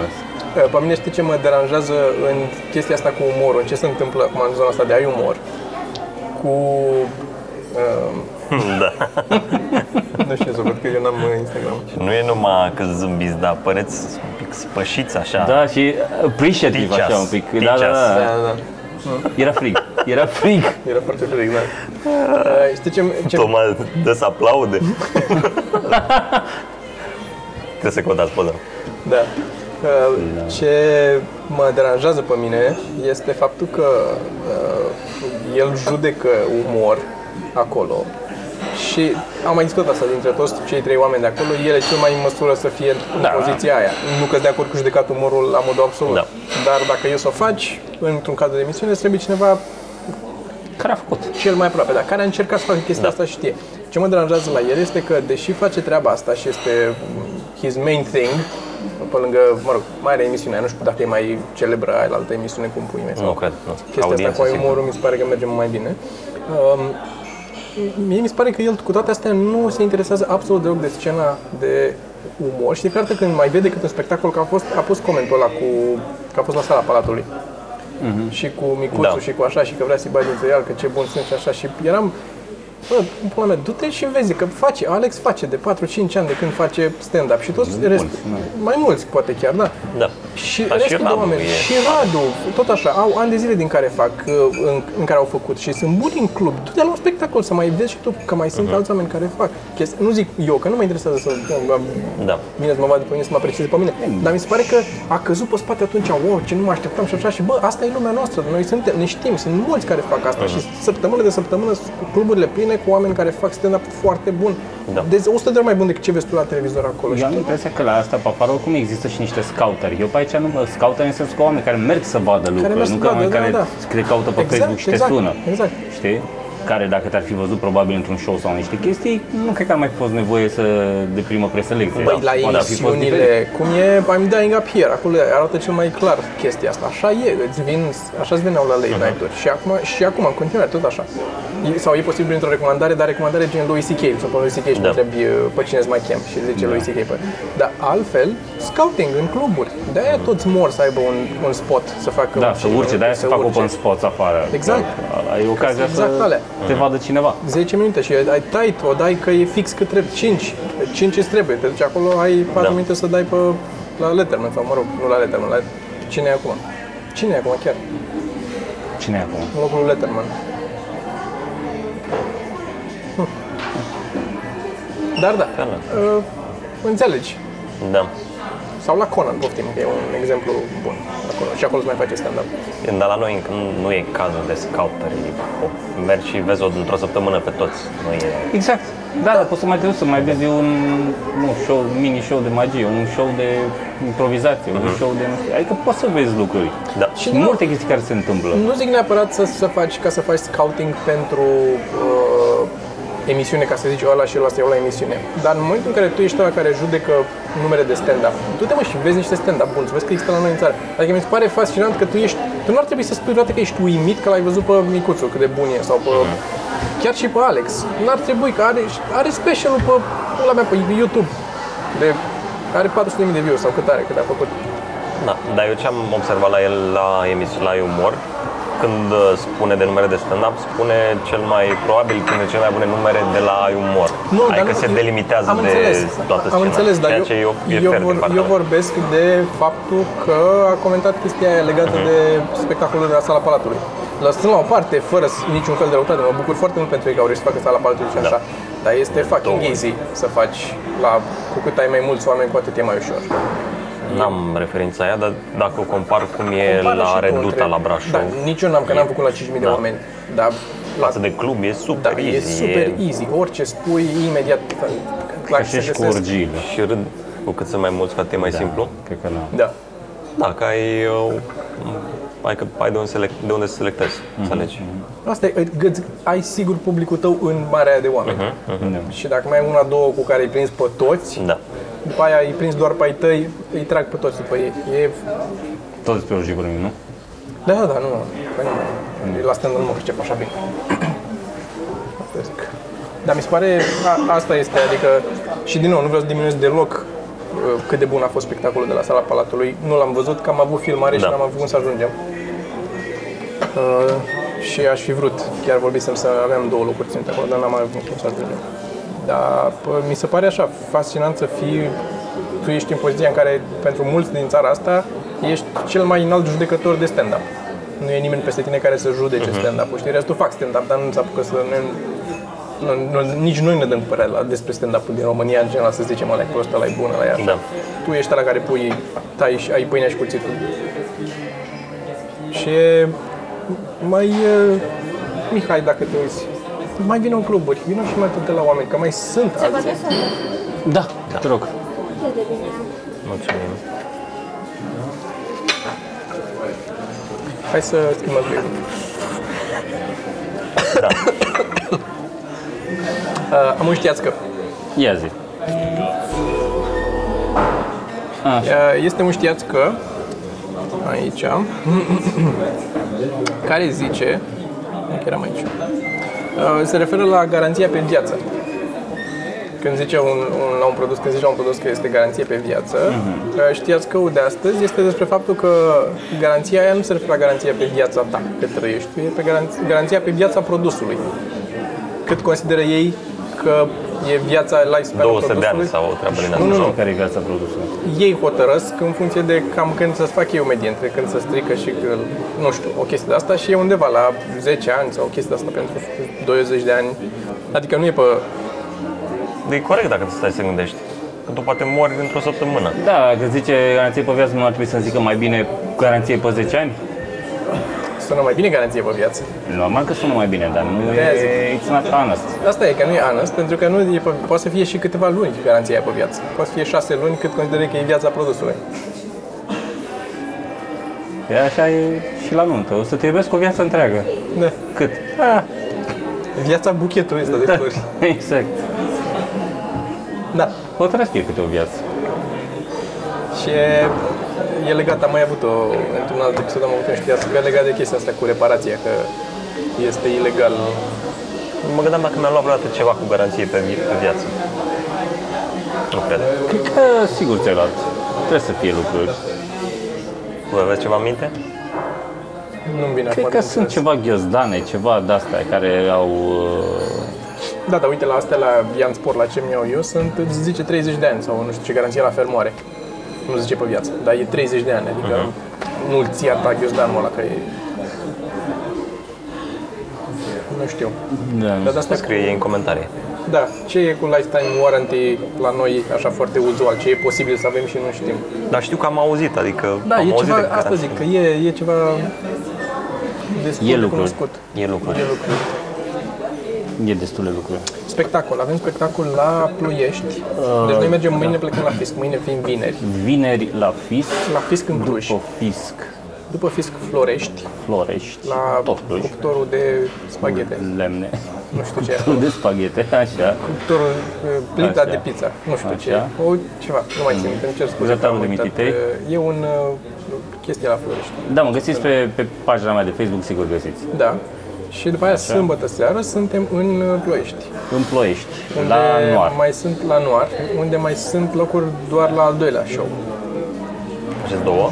pe mine știi ce mă deranjează în chestia asta cu umorul, în ce se întâmplă acum în zona asta de ai umor, cu... Uh, Da. nu știu să văd că eu n-am uh, Instagram. Nu e numai că zâmbiți, dar păreți un pic spășiți așa. Da, și appreciative Teach așa us, un pic. Da, teach da, us. da. Da, da. Era frig. Era frig. Era foarte fric, da. Uh, știi ce, ce Toma dă să aplaude. Trebuie să căutați poză. Da. Uh, Ce mă deranjează pe mine este faptul că uh, el judecă umor acolo și am mai discutat asta dintre toți cei trei oameni de acolo, el e cel mai în măsură să fie în Da. poziția aia. Nu că de acord cu judecat umorul la modul absolut. Da. Dar dacă e să o faci într-un cadru de emisiune, îți trebuie cineva Care a făcut? cel mai aproape, dar care a încercat să facă chestia Da. asta și știe. Ce mă deranjează la el este că, deși face treaba asta și este his main thing, pe lângă, mă rog, mai are emisiunea, nu știu dacă e mai celebră aia la altă emisiune cum pui mei. Nu cred, nu. Chestia asta Audiență, cu sigur. umorul mi se pare că merge mai bine. Um, mie mi se pare că el cu toate astea nu se interesează absolut deloc de scena de umor și de fiecare dată când mai vede cât un spectacol, că a, fost, a pus comentul ăla cu, că a fost la sala Palatului. Și cu micuțul Da. și cu așa și că vrea să-i bagi dintre el, că ce bun sunt și așa. Și eram Bă, în pula mea, du-te și vezi că face, Alex face de 4-5 ani de când face stand-up și toți rest, mai mulți poate chiar, da. Da. Și Dar și restul de Radu oameni, e- și Radu, tot așa, au ani de zile din care fac, uh, în, în care au făcut și sunt buni în club. Du-te la un spectacol să mai vezi și tu, că mai sunt alți oameni care fac chestii. Nu zic eu, că nu mă interesează să Da. Bine să mă vadă pe mine, să mă aprecieze pe mine. Dar mi se pare că a căzut pe spate atunci, wow, ce nu mă așteptam și așa. Și bă, asta e lumea noastră, noi suntem, ne știm, sunt mulți care fac asta. Și săptămână de săptămână sunt cluburile pline cu oameni care fac stand-up foarte bun. Da. De 100 de ori mai bun decât ce vezi tu la televizor acolo. Eu am Și impresia că la asta, pe afară, oricum există și niște scouteri. Eu pe aici nu mă scouteri în sensul că oameni care merg să vadă lucruri, merg să nu că vadă, oameni da, care da. te caută pe Exact, Facebook și te exact, sună. exact. Știi? Care dacă te-ar fi văzut probabil într-un show sau niște chestii, nu cred că ar mai fi fost nevoie să de primă preselecție. Băi, la Poate ar fi fost emisiunile, diferit. cum e I'm Dying Up Here, acolo arată cel mai clar chestia asta. Așa e, îți vin, așa îți veneau la late night-uri. Și acum, și acum, în continuare, tot așa. E- Sau e posibil într-o recomandare, dar recomandare gen Louis C.K. Sau pe Louis C.K. și Da. da. întrebi uh, pe cine îți mai chem și zice Louis C.K. Pe. Dar altfel, scouting în cluburi. De-aia toți mor să aibă un, un spot să facă Da, un să urce, de-aia să fac urce. open spots afară. Exact. Ai ocazia Exact să alea. te vadă cineva. 10 minute și ai tight, o dai că e fix cât trebuie, 5. 5 îți trebuie, te duci acolo, ai 4 Da. minute să dai pe la Letterman sau mă rog, nu la Letterman, la cine e acum? Cine e acum chiar? Cine e acum? În locul lui Letterman. Hm. Dar da, Conan. uh, înțelegi. Da. Sau la Conan, poftim, că e un exemplu bun. Acolo. Și acolo se mai face stand-up. Dar la noi încă nu, nu e cazul de scouteri. O- Mergi și vezi o, într-o săptămână pe toți. Nu e... Exact. Da, dar poți să mai te duci să mai vezi un nu, show, mini-show de magie, un show de improvizație, un show de... nu știu, Adică poți să vezi lucruri. Da. Și multe chestii care se întâmplă. Nu zic neapărat să, să faci ca să faci scouting pentru uh, emisiune ca să zici ăla și ăla să iau la emisiune. Dar în momentul în care tu ești ăla care judecă numere de stand-up, tu te mă și vezi niște stand-up buni, să vezi că există la noi în țară. Adică mi se pare fascinant că tu ești, tu nu ar trebui să spui vreodată că ești uimit că l-ai văzut pe Micuțu cât de bun e sau pe, chiar și pe Alex. N-ar trebui, că are, are specialul pe, la mea, pe YouTube. De, are 400.000 de views sau cât are, cât a făcut. Da, dar eu ce am observat la el la emisiune la umor, când uh, spune de numere de stand-up, spune cel mai probabil printre cele mai bune numere de la umor. Nu, dar adică nu, se eu- delimitează am de înțeles, toată Am scena. înțeles, dar ceea eu, ce e, e eu, fair vor, din partea eu lui. vorbesc de faptul că a comentat chestia aia legată Mhm. de spectacolul de la Sala Palatului. Lăsând la o parte, fără s- niciun fel de răutate, mă bucur foarte mult pentru ei că au reușit să facă Sala Palatului și așa. Dar este fucking Da. Două. easy să faci la, cu cât ai mai mulți oameni, cu atât e mai ușor. N-am referința aia, dar dacă o compar cum e Compară la și tu Reduta, între- la Brașov, Da, nici eu n-am, că n-am făcut la 5.000 de Da. oameni. Dar față de club, e super da, easy. e super easy. Orice spui, imediat clar Ca se și cu găsesc. orgiile. Și râd cu cât sunt mai mulți, cu atât e mai simplu. Cred că nu. Da. Da, că ai, uh, ai, că ai de, unde select, de unde să selectezi, Mhm. să alegi. Asta e, îți- ai sigur publicul tău în marea aia de oameni. Da. Și dacă mai ai una, două cu care îi prins pe toți, Da. după aia îi prins doar pe ai tăi, îi trag pe toți după ei. E... Tot despre orgii vorbim, nu? Da, da, nu. Păi nu. La stand nu mă pricep așa bine. Asta zic. Dar mi se pare, a, asta este, adică, și din nou, nu vreau să diminuez deloc uh, cât de bun a fost spectacolul de la Sala Palatului. Nu l-am văzut, că am avut filmare și Da. n-am avut cum să ajungem. Uh, și aș fi vrut, chiar vorbisem să avem două locuri ținute acolo, dar n-am mai avut cum să ajungem. Dar pă, mi se pare așa fascinant să fii, tu ești în poziția în care pentru mulți din țara asta ești cel mai înalt judecător de stand-up. Nu e nimeni peste tine care să judece Mhm. stand-up-ul. Știi, restul fac stand-up, dar nu se apucă să... Ne, nu, nu, nici noi ne dăm părere la, despre stand-up-ul din România, în general, să zicem, ăla e prost, ăla e bun, ăla e așa. Da. Tu ești la care pui, tai și ai pâinea și cuțitul. Și e mai... uh, Mihai, dacă te uiți, mai vină în cluburi, vină și mai tot de la oameni, că mai sunt Se alții. poate să Da, te rog. fie de bine. Mulțumim. Hai să schimbăm subiectul. Da. Uh, am un știațcă. Ia zi. Uh, Este un știațcă aici care zice că eram aici. Uh, Se referă la garanția pe viață. Când zice un, un, la un produs, când zice la un produs că este garanție pe viață, uh, știați că de astăzi este despre faptul că garanția aia nu se referă la garanția pe viața ta, cât trăiești tu, e pe garanția, garanția pe viața produsului. Cât consideră ei că e viața lifespan 200 de ani sau o treabă din asta. Nu, nu, nu. Care e viața produsului? ei hotărăsc în funcție de cam când să-ți fac eu medie, între când să strică și că, nu știu, o chestie de asta și e undeva la 10 ani sau o chestie de asta pentru 20 de ani. Adică nu e pe... E corect dacă te stai să gândești. Că tu poate mori într-o săptămână. Da, că zice garanție pe viață, nu ar trebui să zică mai bine garanție pe 10 ani? Sună mai bine garanție pe viață. Normal că sună mai bine, dar nu De-aia zic. e, it's not honest. Asta e, că nu e honest, pentru că nu e pe, poate să fie și câteva luni garanția aia pe viață. Poate să fie 6 luni cât consideră că e viața produsului. E așa e și la nuntă. O să te iubesc o viață întreagă. Da. Cât? Ah, viața buchetului ăsta de flori. exact. Da. O trăstie câte o viață. Și e, e legat, am mai avut o, într-un alt episod am avut un știați, că e legat de chestia asta cu reparația, că este ilegal. Mă gândeam dacă mi-am luat vreodată ceva cu garanție pe, vi- pe viață. Nu cred. Cred că sigur ți-ai luat. Trebuie să fie lucruri. Voi aveți ceva în minte? Nu-mi vine Cred acum că de sunt înțeles. ceva ghiozdane, ceva de-astea care au... uh, Da, dar uite la astea, la Ian Sport, la ce mi-au eu, sunt, îți zice 30 de ani sau nu știu ce garanție la fermoare. Nu zice pe viață, dar e 30 de ani, adică nu-l ții atâta ghiozdanul ăla, că e... Nu știu. Da, Dar de asta Scrie ei în comentarii. Da, ce e cu lifetime warranty la noi așa foarte uzual, ce e posibil să avem și nu știm. Dar știu că am auzit, adică Da, am e auzit ceva, de asta garanție. zic, că e, e ceva destul E de lucruri. cunoscut. E lucruri. E lucruri. E destul de lucruri. Spectacol, avem spectacol la Ploiești, deci noi mergem mâine, plecăm la Fisc, mâine fiind vineri. Vineri la Fisc, La Fisc în Cluj, după Fisc după Fisc Florești, Florești, la tot Cluj, cuptorul de spaghete. lemne. nu știu ce. de spaghete, așa. Cuptorul, uh, plita Așa. de pizza, nu știu ce. Așa. O, ceva, nu mai țin, minte, îmi cer scuze. că Grătarul am de uitat. mititei. Uh, E un uh, chestie la Florești. Da, mă găsiți pe, pe pagina mea de Facebook, sigur găsiți. Da. Și după aia, sâmbătă seară, suntem în uh, Ploiești. În Ploiești, Unde la Noar. mai sunt la Noar, unde mai sunt locuri doar la al doilea show. Acest două.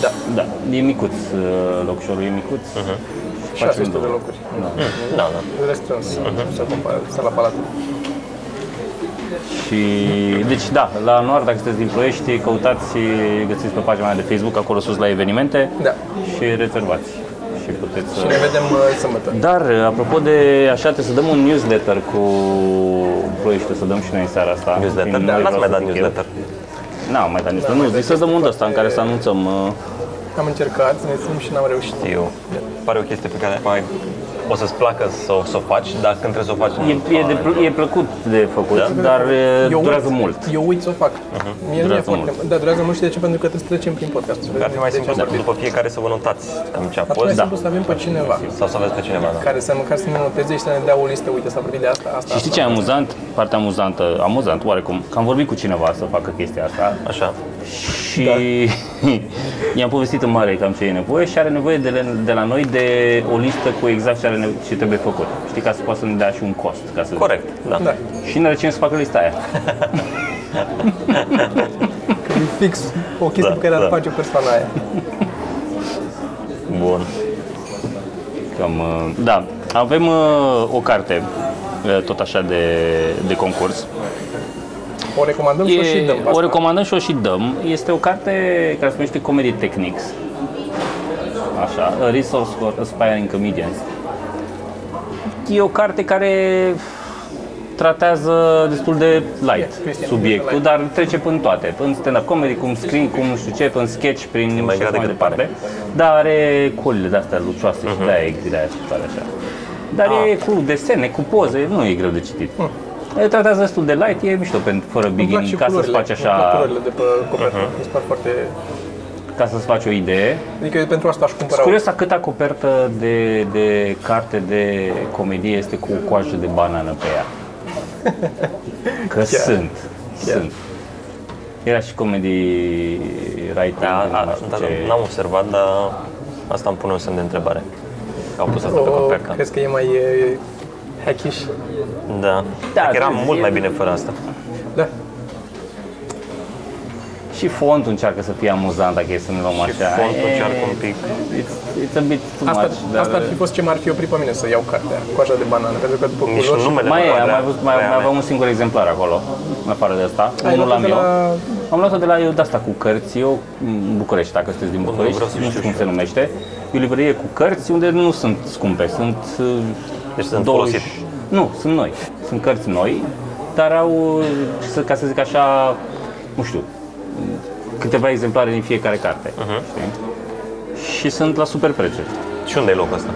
Da, Da, e micuț, uh, locșorul e micuț. Mhm. Facem 600 de două. locuri. Da, da. Restrâns, să compară, să la palat. Și, deci da, la Noar, dacă sunteți din Ploiești, căutați, găsiți pe pagina mea de Facebook, acolo sus la evenimente Da. și rezervați. Și puteți să... Și ne vedem uh, sâmbătă. Dar, apropo de așa, trebuie să dăm un newsletter cu Ploiești, să dăm și noi în seara asta. Newsletter? Fiind Da, noi n-ați vreau mai să dat zic eu. newsletter. N-am mai dat newsletter. Nu, zic să dăm un ăsta în care să anunțăm. uh, Am încercat să ne ținem și n-am reușit. Eu. Pare o chestie pe care mai o să-ți placă să o, să o faci, dar când trebuie să o faci... E, e, de, pl- e plăcut de făcut, Da? dar uh, Eu durează uit, mult. Eu uit să o fac. Mie nu e Durează foarte... Da, durează mult și de ce? Pentru că trebuie să trecem prin podcast. Ar fi mai simplu să după fiecare să vă notați cam ce a Atunci fost mai simplu să avem pe cineva sau să aveți pe cineva. Da. care să măcar să ne noteze și să ne dea o listă, uite, s-a vorbit de asta, asta, Și știi ce e amuzant? Partea amuzantă, amuzant oarecum, că am vorbit cu cineva să facă chestia asta Așa. Și i-am povestit în mare cam ce e nevoie și are nevoie de, le- de la noi de o listă cu exact ce, are nevo- ce trebuie făcut. Știi, ca să poată să ne dea și un cost. Ca să Corect, da. Da. Și ne recem să facă lista aia. E fix o chestie Da, pe care ar da. face persoana aia. Bun. Cam, uh, da, avem uh, o carte uh, tot așa de, de concurs. O recomandăm și o și dăm. pe o asta. recomandăm și o și dăm. Este o carte care se numește Comedy Techniques. Așa, A Resource for Aspiring Comedians. E o carte care tratează destul de light Yes, Cristian, subiectul, light. dar trece până toate. În stand-up comedy, cum screen, cum nu știu ce, în sketch, prin mai și așa grea mai decât departe. Dar are colile de-astea lucioase și de-aia e de-aia tare așa. Dar e cu desene, cu poze, nu e greu de citit. E tratează destul de light, e mișto pentru fără Îmi plac beginning, și ca să-ți culorile, faci îmi plac așa, culorile de pe copertă. Mi se par foarte... ca să-ți faci o idee. Adică pentru asta aș Sunt cumpăra curios la câta copertă de, de carte de comedie este cu coajă de banană pe ea. Că sunt, sunt. Era și comedy writing, Da, nu a, știu da, ce. n-am observat, dar asta îmi pune un semn de întrebare. Că au pus asta pe o, copertă. crezi că e mai e, hackish? Da. Da, Cred că era vezi, mult e- mai bine fără asta. Da. Și fontul încearcă să fie amuzant dacă e să ne luăm Și așa. fontul E, încearcă un pic. It's, it's a bit too Asta, much, dar... asta ar fi fost ce m-ar fi oprit pe mine să iau cartea, coaja de banană, pentru că după Nici culori... numele Mai nu e, am avea- mai, văzut, mai, avea mai aveam mea. un singur exemplar acolo, în afară de asta. Ai Unul luat-o l-am de eu. la... Am luat-o de la eu de asta cu cărți, eu în București, dacă sunteți din București, vreau să nu știu știu cum și se numește. E o librărie cu cărți unde nu sunt scumpe, sunt uh, Deci sunt 20 folosite. Nu, sunt noi. Sunt cărți noi, dar au, uh, să- ca să zic așa, nu știu, câteva exemplare din fiecare carte. Mhm. Știi? Și sunt la super prețuri. Și unde e locul ăsta?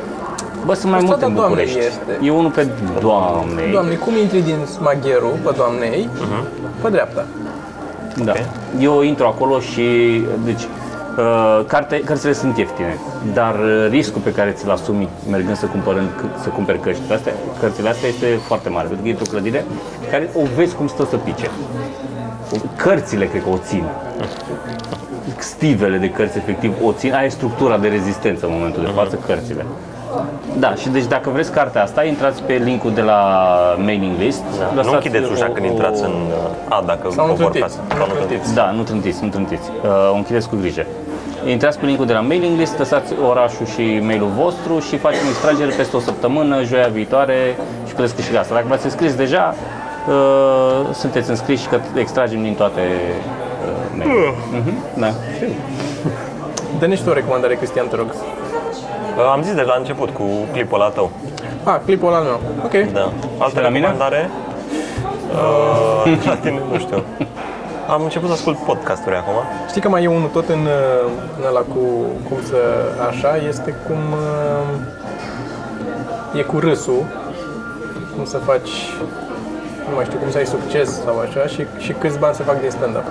Bă, sunt mai Pe multe în strada Doamnei București. este. E unul pe Doamnei. Doamne, cum intri din smagheru pe doamnei, Mhm. pe dreapta. Da. Eu intru acolo și, deci, uh, carte, cărțile sunt ieftine, dar uh, riscul pe care ți-l asumi mergând să, cumpărând, să cumperi cărțile astea, cărțile astea este foarte mare, pentru că e într-o clădire care o vezi cum stă să pice. Cărțile cred că o țin. Stivele de cărți efectiv o țin, aia e structura de rezistență în momentul de față, cărțile. Da, și deci dacă vreți cartea asta, intrați pe linkul de la mailing list. Da. Nu lăsați închideți ușa o- când o- intrați în... A, dacă Sau nu coborcați. trântiți. Sau Nu nu trântiți. Da, nu trântiți, nu trântiți. Uh, o închideți cu grijă. Intrați pe linkul de la mailing list, lăsați orașul și mailul vostru și facem extragere peste o săptămână, joia viitoare și puteți câștiga asta. Dacă v-ați înscris deja, uh, sunteți înscriși că extragem din toate uh, mail Mhm, Da. Dă-ne și tu o recomandare, Cristian, te rog. Am zis de la început cu clipul ăla tău. Ah, clipul ăla al meu. Ok. Da. Altă la mine? recomandare? Uh, la tine, nu știu. Am început să ascult podcasturi acum. Știi că mai e unul tot în, uh, în ăla cu cum să așa, este cum uh, e cu râsul, cum să faci nu mai știu, cum să ai succes sau așa și, și câți bani se fac din stand-up.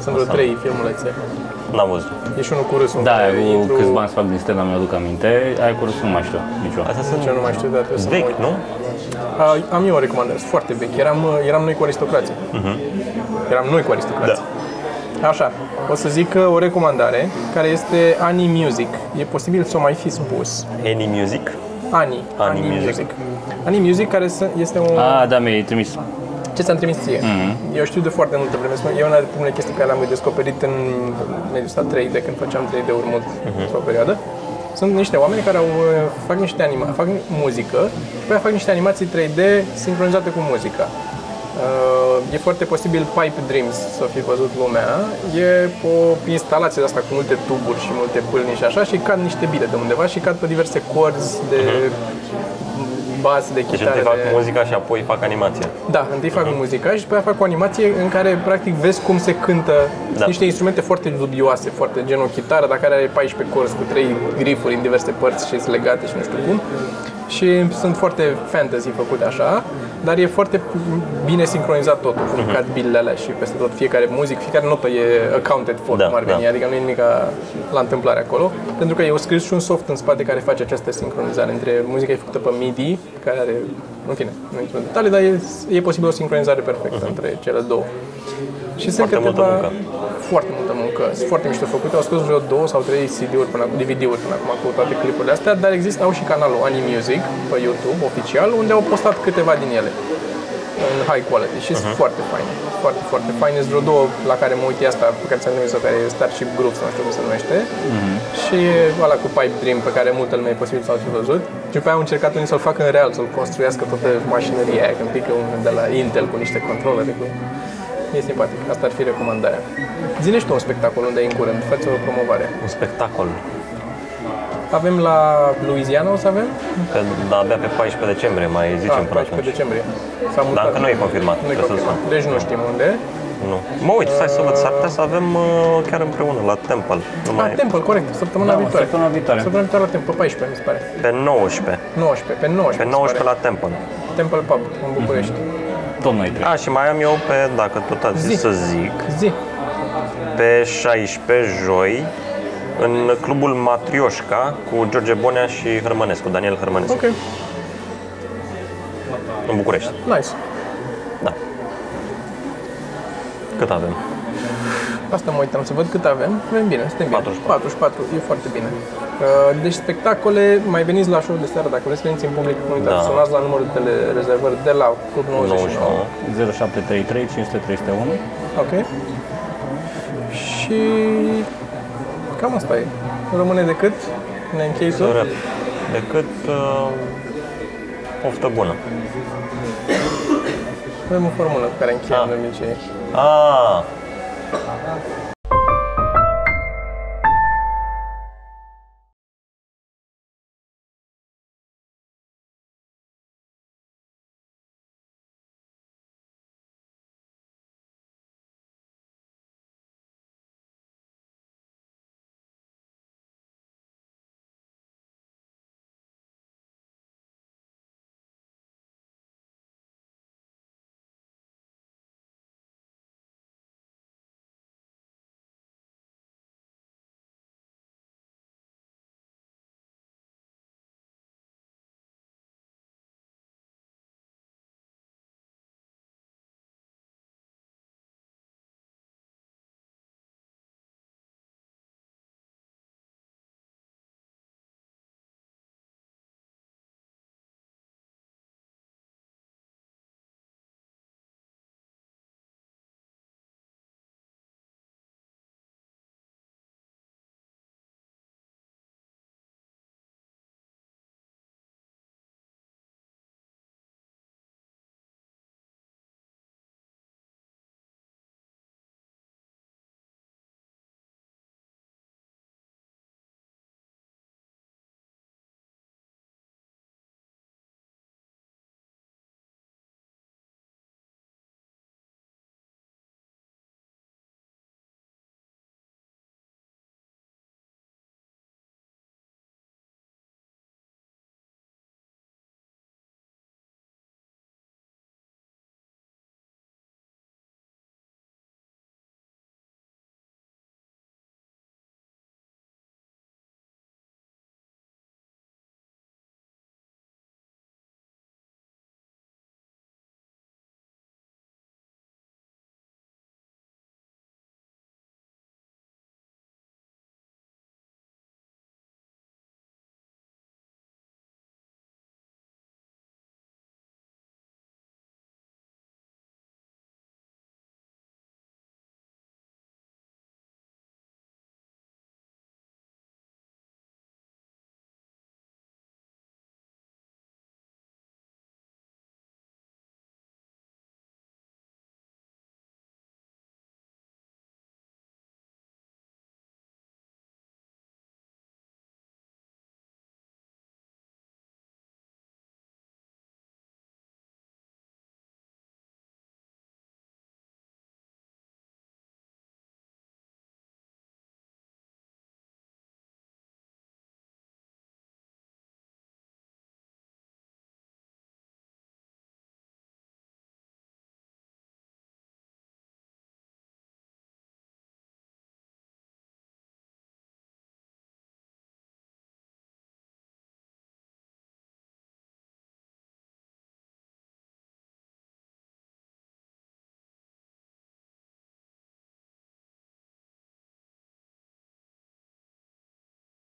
Sunt vreo trei filmulețe. N-am văzut. E și unul cu râsul. Da, în care cu intru- câți bani să fac din Stella, mi-aduc aminte. Aia cu râsul nu mai știu niciodată. Astea sunt Ce nu mai știu, dar trebuie să mă vechi, uit. nu? A, am eu o recomandare, sunt foarte vechi. Eram, uh, eram noi cu aristocrații. Eram noi cu aristocrații. Așa, o să zic uh, o recomandare care este Ani Music. E posibil să o mai fi spus. Any Music. Ani. Ani Music. Ani Music care să- este un... Ah, da, mi-ai trimis. Ce ți-am trimis ție? Eu știu de foarte multă vreme. E una dintre primele chestii pe care le-am descoperit în mediul ăsta 3D, când făceam 3D-uri mult într-o perioadă. Sunt niște oameni care au, uh, fac niște anima, fac muzică și după aia fac niște animații 3D sincronizate cu muzica. Uh, e foarte posibil Pipe Dreams să fi văzut lumea. E o instalație de asta cu multe tuburi și multe pâlni și așa și cad niște bile de undeva și cad pe diverse corzi de bas, de Deci chitară. întâi fac de... muzica și apoi fac animația. Da, întâi fac muzica și după aia fac o animație în care practic vezi cum se cântă Da. niște instrumente foarte dubioase, foarte gen o chitară, dar care are 14 corzi cu trei grifuri în diverse părți și sunt legate și nu știu cum. Și sunt foarte fantasy făcute așa, dar e foarte bine sincronizat totul, cum cad bilele alea și peste tot fiecare muzică, fiecare notă e accounted for, Da, cum ar veni, da. adică nu e nimic la întâmplare acolo, pentru că e scris și un soft în spate care face această sincronizare între muzica e făcută pe MIDI, care are, în fine, nu intru în detalii, dar e, e posibil o sincronizare perfectă între cele două. Și sunt Foarte multă câteva, muncă. Foarte multă muncă, sunt foarte mișto făcute, au scos vreo două sau trei CD-uri până acum, DVD-uri până acum cu toate clipurile astea, dar există, au și canalul Ani Music pe YouTube, oficial, unde au postat câteva din ele în high quality și sunt foarte faine, foarte, foarte faine. Sunt vreo două la care mă uit e asta pe care ți-am trimis-o, care e Starship Group, sau nu știu cum se numește, și ăla cu Pipe Dream, pe care multă lume e posibil să-l fi văzut. Și după aia au încercat unii să-l facă în real, să-l construiască toată mașinăria aia, când pică unul de la Intel cu niște controlere. Cu... E simpatic, asta ar fi recomandarea. Zine și tu un spectacol unde e în curând, faci o promovare. Un spectacol. Avem la Louisiana, o să avem? Pe, da, abia pe 14 decembrie mai zicem Ah, până 14 atunci. decembrie. S-a mutat. Dar încă nu e confirmat, Nu e trebuie să confirmat. sun. Deci nu știm unde. Nu. Mă uit, stai să văd, s-ar putea să avem uh, chiar împreună la Temple. Nu Ah, mai... Temple, corect, săptămâna Da, mă, viitoare. săptămâna viitoare. Săptămâna viitoare la Temple, pe 14 mi se pare. Pe 19. 19, pe 19. Pe mi se 19 pare. la Temple. Temple Pub, în București. Tot noi trei. A, și mai am eu pe, dacă tot ați zis Zi. să zic, Zi. pe 16 joi, în clubul Matrioșca cu George Bonea și Hărmănescu, Daniel Hărmănescu, Ok, în București. nice. Da. Cât avem? Asta mă uitam să văd cât avem. Avem bine, suntem bine. 44. 44, e foarte bine. Uh, Deci spectacole, mai veniți la show de seară, dacă vreți să veniți în public, nu uitați, Da. sunați la numărul de rezervări de la Club 99. 99. 0733 500 301. Ok. Și cam asta e. Nu rămâne decât ne închei tot. Sără. Decât uh, poftă bună. Avem o formulă cu care încheiem Ah. de obicei. Ah, 好的